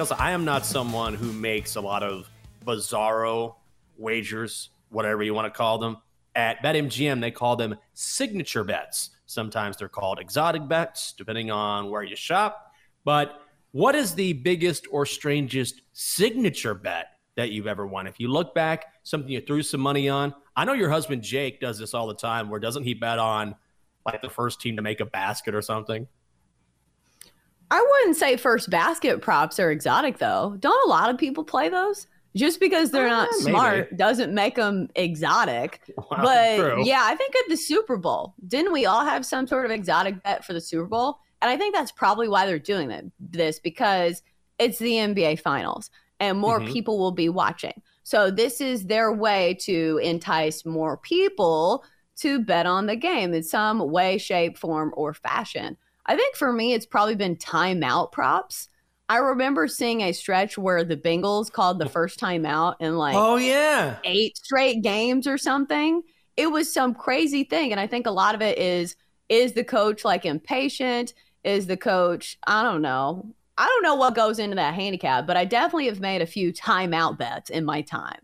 Chelsea, I am not someone who makes a lot of bizarro wagers, whatever you want to call them. At BetMGM, they call them signature bets. Sometimes they're called exotic bets, depending on where you shop. But what is the biggest or strangest signature bet that you've ever won? If you look back, something you threw some money on. I know your husband Jake does this all the time, where doesn't he bet on like the first team to make a basket or something? I wouldn't say first basket props are exotic though. Don't a lot of people play those? Just because they're uh, not smart maybe. doesn't make them exotic. Wow, but true. yeah, I think at the Super Bowl, didn't we all have some sort of exotic bet for the Super Bowl? And I think that's probably why they're doing that, this because it's the NBA Finals and more mm-hmm. people will be watching. So this is their way to entice more people to bet on the game in some way, shape, form, or fashion. I think for me, it's probably been timeout props. I remember seeing a stretch where the Bengals called the first timeout in like oh yeah eight straight games or something. It was some crazy thing, and I think a lot of it is is the coach like impatient? Is the coach I don't know. I don't know what goes into that handicap, but I definitely have made a few timeout bets in my time.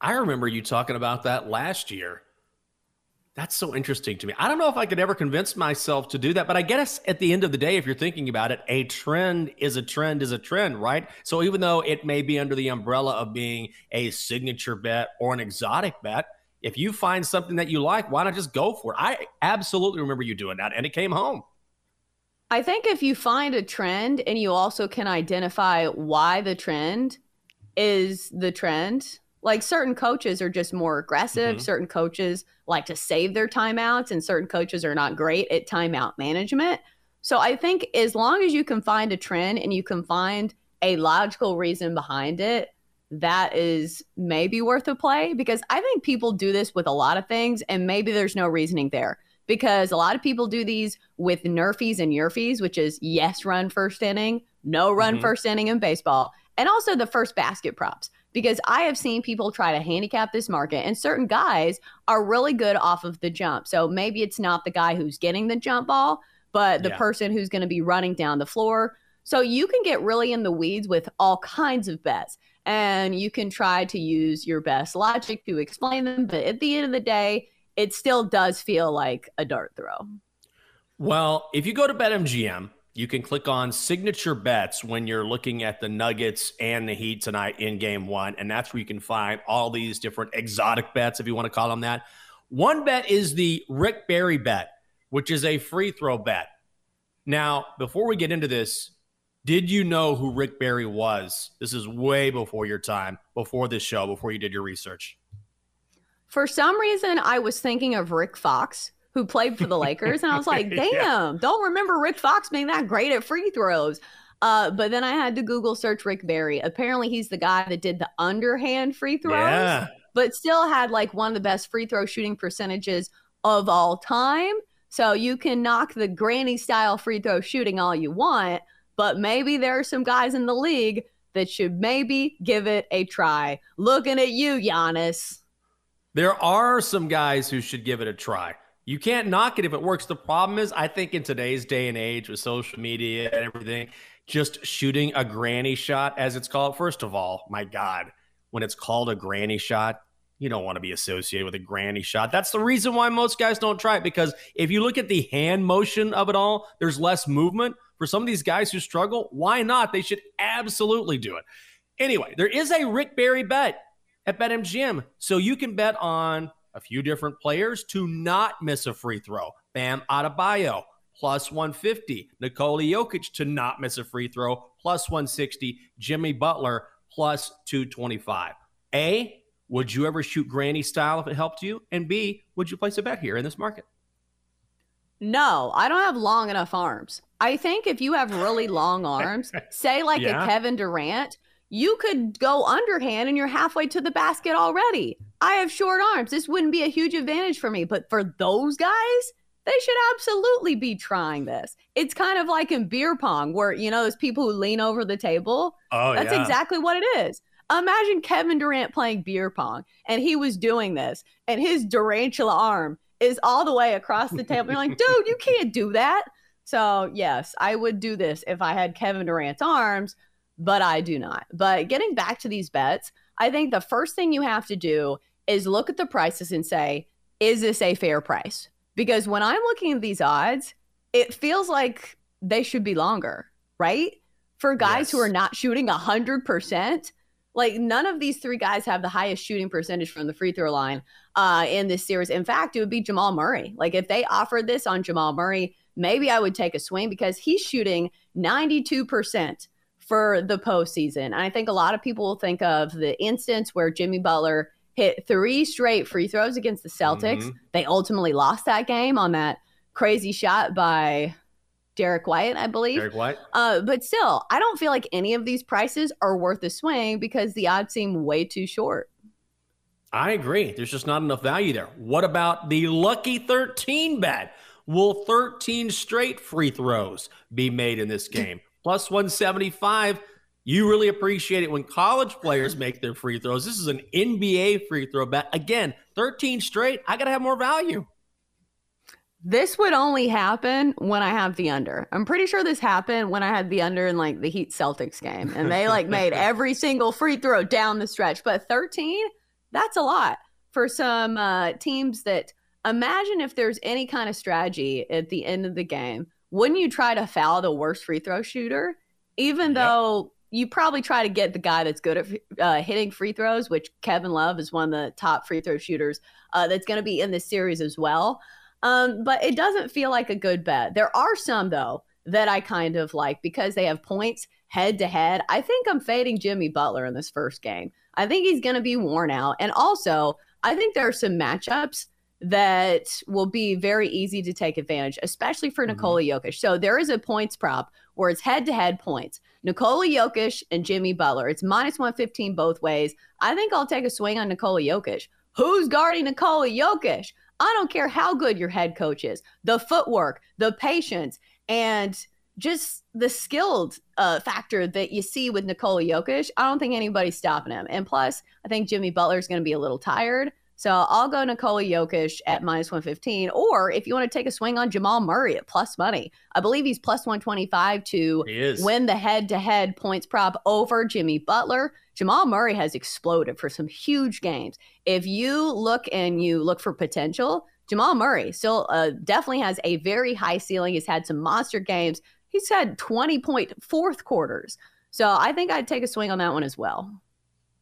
I remember you talking about that last year. That's so interesting to me. I don't know if I could ever convince myself to do that, but I guess at the end of the day, if you're thinking about it, a trend is a trend is a trend, right? So even though it may be under the umbrella of being a signature bet or an exotic bet, if you find something that you like, why not just go for it? I absolutely remember you doing that, and it came home. I think if you find a trend and you also can identify why the trend is the trend, like certain coaches are just more aggressive, mm-hmm. certain coaches like to save their timeouts, and certain coaches are not great at timeout management. So I think as long as you can find a trend and you can find a logical reason behind it, that is maybe worth a play because I think people do this with a lot of things and maybe there's no reasoning there because a lot of people do these with nerfies and yerfies, which is yes, run first inning, no run mm-hmm. first inning in baseball, and also the first basket props. Because I have seen people try to handicap this market, and certain guys are really good off of the jump. So maybe it's not the guy who's getting the jump ball, but the yeah. person who's going to be running down the floor. So you can get really in the weeds with all kinds of bets and you can try to use your best logic to explain them. But at the end of the day, it still does feel like a dart throw. Well, if you go to BetMGM, you can click on signature bets when you're looking at the Nuggets and the Heat tonight in game one. And that's where you can find all these different exotic bets, if you want to call them that. One bet is the Rick Barry bet, which is a free throw bet. Now, before we get into this, did you know who Rick Barry was? This is way before your time, before this show, before you did your research. For some reason, I was thinking of Rick Fox, who played for the Lakers, and I was like, damn, yeah. don't remember Rick Fox being that great at free throws. Uh, but then I had to Google search Rick Barry. Apparently, he's the guy that did the underhand free throws, yeah. but still had like one of the best free throw shooting percentages of all time. So you can knock the granny style free throw shooting all you want, but maybe there are some guys in the league that should maybe give it a try. Looking at you, Giannis. There are some guys who should give it a try. You can't knock it if it works. The problem is, I think in today's day and age with social media and everything, just shooting a granny shot, as it's called, first of all, my God, when it's called a granny shot, you don't want to be associated with a granny shot. That's the reason why most guys don't try it because if you look at the hand motion of it all, there's less movement. For some of these guys who struggle, why not? They should absolutely do it. Anyway, there is a Rick Barry bet at BetMGM. So you can bet on a few different players to not miss a free throw. Bam Adebayo, plus 150. Nikola Jokic to not miss a free throw, plus 160. Jimmy Butler, plus 225. A, would you ever shoot granny style if it helped you? And B, would you place a bet here in this market? No, I don't have long enough arms. I think if you have really long arms, say like yeah. a Kevin Durant, you could go underhand and you're halfway to the basket already. I have short arms. This wouldn't be a huge advantage for me. But for those guys, they should absolutely be trying this. It's kind of like in beer pong, where, you know, those people who lean over the table. Oh, yeah. That's yeah. exactly what it is. Imagine Kevin Durant playing beer pong and he was doing this, and his Durantula arm is all the way across the table. You're like, dude, you can't do that. So, yes, I would do this if I had Kevin Durant's arms but I do not. But getting back to these bets, I think the first thing you have to do is look at the prices and say, is this a fair price? Because when I'm looking at these odds, it feels like they should be longer, right? For guys yes. who are not shooting 100%, like none of these three guys have the highest shooting percentage from the free throw line uh, in this series. In fact, it would be Jamal Murray. Like if they offered this on Jamal Murray, maybe I would take a swing because he's shooting 92% for the postseason. And I think a lot of people will think of the instance where Jimmy Butler hit three straight free throws against the Celtics. Mm-hmm. They ultimately lost that game on that crazy shot by Derrick White, I believe. Derrick White. Uh, but still, I don't feel like any of these prices are worth a swing because the odds seem way too short. I agree. There's just not enough value there. What about the lucky 13 bet? Will 13 straight free throws be made in this game? Plus 175. You really appreciate it when college players make their free throws. This is an NBA free throw bet. Again, 13 straight. I got to have more value. This would only happen when I have the under. I'm pretty sure this happened when I had the under in like the Heat Celtics game and they like made every single free throw down the stretch. But 13, that's a lot for some uh, teams that imagine if there's any kind of strategy at the end of the game wouldn't you try to foul the worst free throw shooter? Even yep. though you probably try to get the guy that's good at uh, hitting free throws, which Kevin Love is one of the top free throw shooters uh, that's going to be in this series as well. Um, but it doesn't feel like a good bet. There are some, though, that I kind of like because they have points head to head. I think I'm fading Jimmy Butler in this first game. I think he's going to be worn out. And also, I think there are some matchups that will be very easy to take advantage, especially for mm-hmm. Nikola Jokic. So there is a points prop where it's head to head points. Nikola Jokic and Jimmy Butler. It's minus 115 both ways. I think I'll take a swing on Nikola Jokic. Who's guarding Nikola Jokic? I don't care how good your head coach is. The footwork, the patience, and just the skilled uh, factor that you see with Nikola Jokic. I don't think anybody's stopping him. And plus, I think Jimmy Butler is going to be a little tired. So I'll go Nikola Jokic at minus 115. Or if you want to take a swing on Jamal Murray at plus money, I believe he's plus 125 to win the head to head points prop over Jimmy Butler. Jamal Murray has exploded for some huge games. If you look and you look for potential, Jamal Murray still uh, definitely has a very high ceiling. He's had some monster games. He's had 20 point fourth quarters. So I think I'd take a swing on that one as well.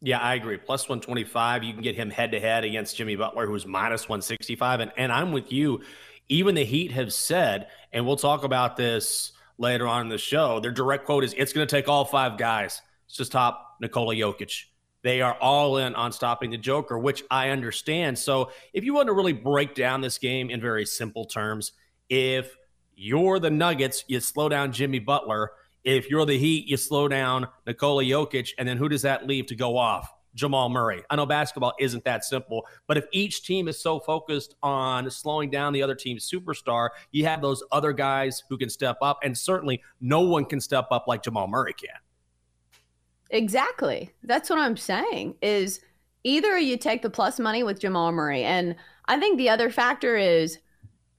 Yeah, I agree. Plus 125. You can get him head to head against Jimmy Butler, who's minus 165. And, and I'm with you. Even the Heat have said, and we'll talk about this later on in the show, their direct quote is it's going to take all five guys to stop Nikola Jokic. They are all in on stopping the Joker, which I understand. So if you want to really break down this game in very simple terms, if you're the Nuggets, you slow down Jimmy Butler if you're the Heat, you slow down Nikola Jokic, and then who does that leave to go off? Jamal Murray. I know basketball isn't that simple, but if each team is so focused on slowing down the other team's superstar, you have those other guys who can step up, and certainly no one can step up like Jamal Murray can. Exactly. That's what I'm saying is either you take the plus money with Jamal Murray, and I think the other factor is –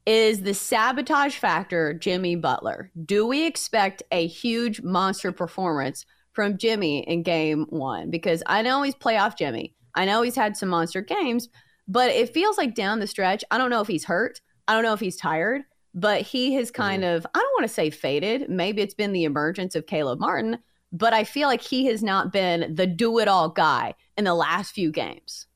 is the sabotage factor Jimmy Butler. Do we expect a huge monster performance from Jimmy in game one? Because I know he's playoff Jimmy. I know he's had some monster games, but it feels like down the stretch, I don't know if he's hurt. I don't know if he's tired, but he has kind mm-hmm. of, I don't want to say faded. Maybe it's been the emergence of Caleb Martin, but I feel like he has not been the do it all guy in the last few games.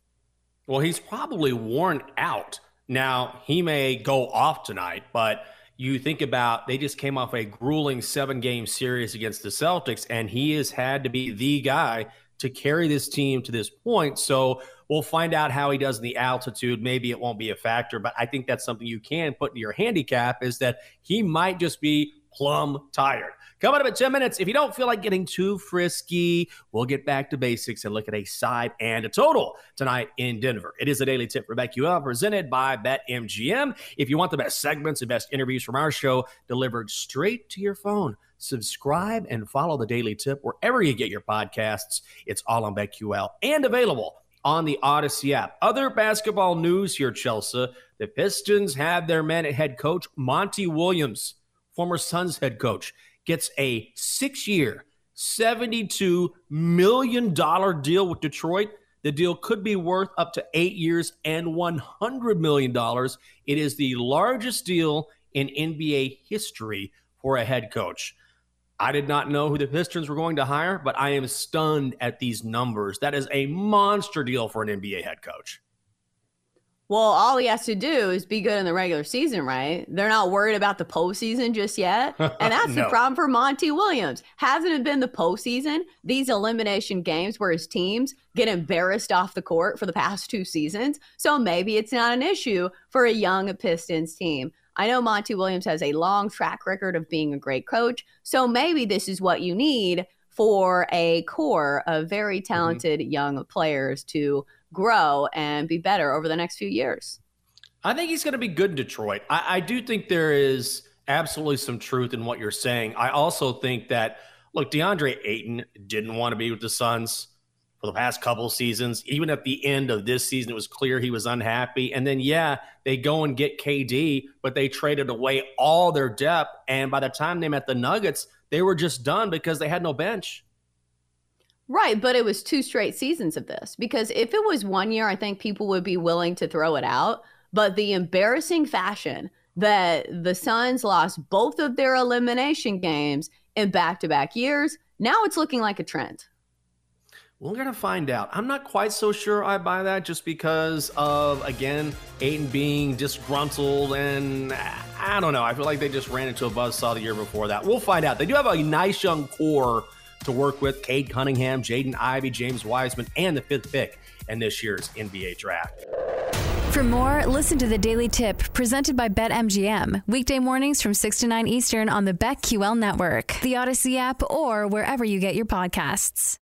Well, he's probably worn out. Now, he may go off tonight, but you think about they just came off a grueling seven game series against the Celtics, and he has had to be the guy to carry this team to this point. So we'll find out how he does in the altitude. Maybe it won't be a factor, but I think that's something you can put in your handicap is that he might just be plumb tired. Coming up in 10 minutes, if you don't feel like getting too frisky, we'll get back to basics and look at a side and a total tonight in Denver. It is a daily tip for BetQL presented by BetMGM. If you want the best segments and best interviews from our show delivered straight to your phone, subscribe and follow the daily tip wherever you get your podcasts. It's all on BetQL and available on the Audacy app. Other basketball news here, Chelsea. The Pistons have their man at head coach, Monty Williams, former Suns head coach gets a six year, $72 million deal with Detroit. The deal could be worth up to eight years and $100 million. It is the largest deal in NBA history for a head coach. I did not know who the Pistons were going to hire, but I am stunned at these numbers. That is a monster deal for an NBA head coach. Well, all he has to do is be good in the regular season, right? They're not worried about the postseason just yet. And that's no. the problem for Monty Williams. Hasn't it been the postseason? These elimination games where his teams get embarrassed off the court for the past two seasons. So maybe it's not an issue for a young Pistons team. I know Monty Williams has a long track record of being a great coach. So maybe this is what you need for a core of very mm-hmm. talented mm-hmm. young players to grow and be better over the next few years. I think he's going to be good in Detroit. I, I do think there is absolutely some truth in what you're saying. I also think that, look, DeAndre Ayton didn't want to be with the Suns for the past couple seasons. Even at the end of this season, it was clear he was unhappy. And then, yeah, they go and get KD, but they traded away all their depth. And by the time they met the Nuggets, they were just done because they had no bench. Right, but it was two straight seasons of this because if it was one year, I think people would be willing to throw it out. But the embarrassing fashion that the Suns lost both of their elimination games in back to back years, now it's looking like a trend. We're going to find out. I'm not quite so sure I buy that just because of, again, Ayton being disgruntled. And I don't know. I feel like they just ran into a buzzsaw the year before that. We'll find out. They do have a nice young core to work with Cade Cunningham, Jaden Ivey, James Wiseman, and the fifth pick in this year's NBA draft. For more, listen to the Daily Tip presented by BetMGM. Weekday mornings from 6 to 9 Eastern on the BetQL network, the Audacy app, or wherever you get your podcasts.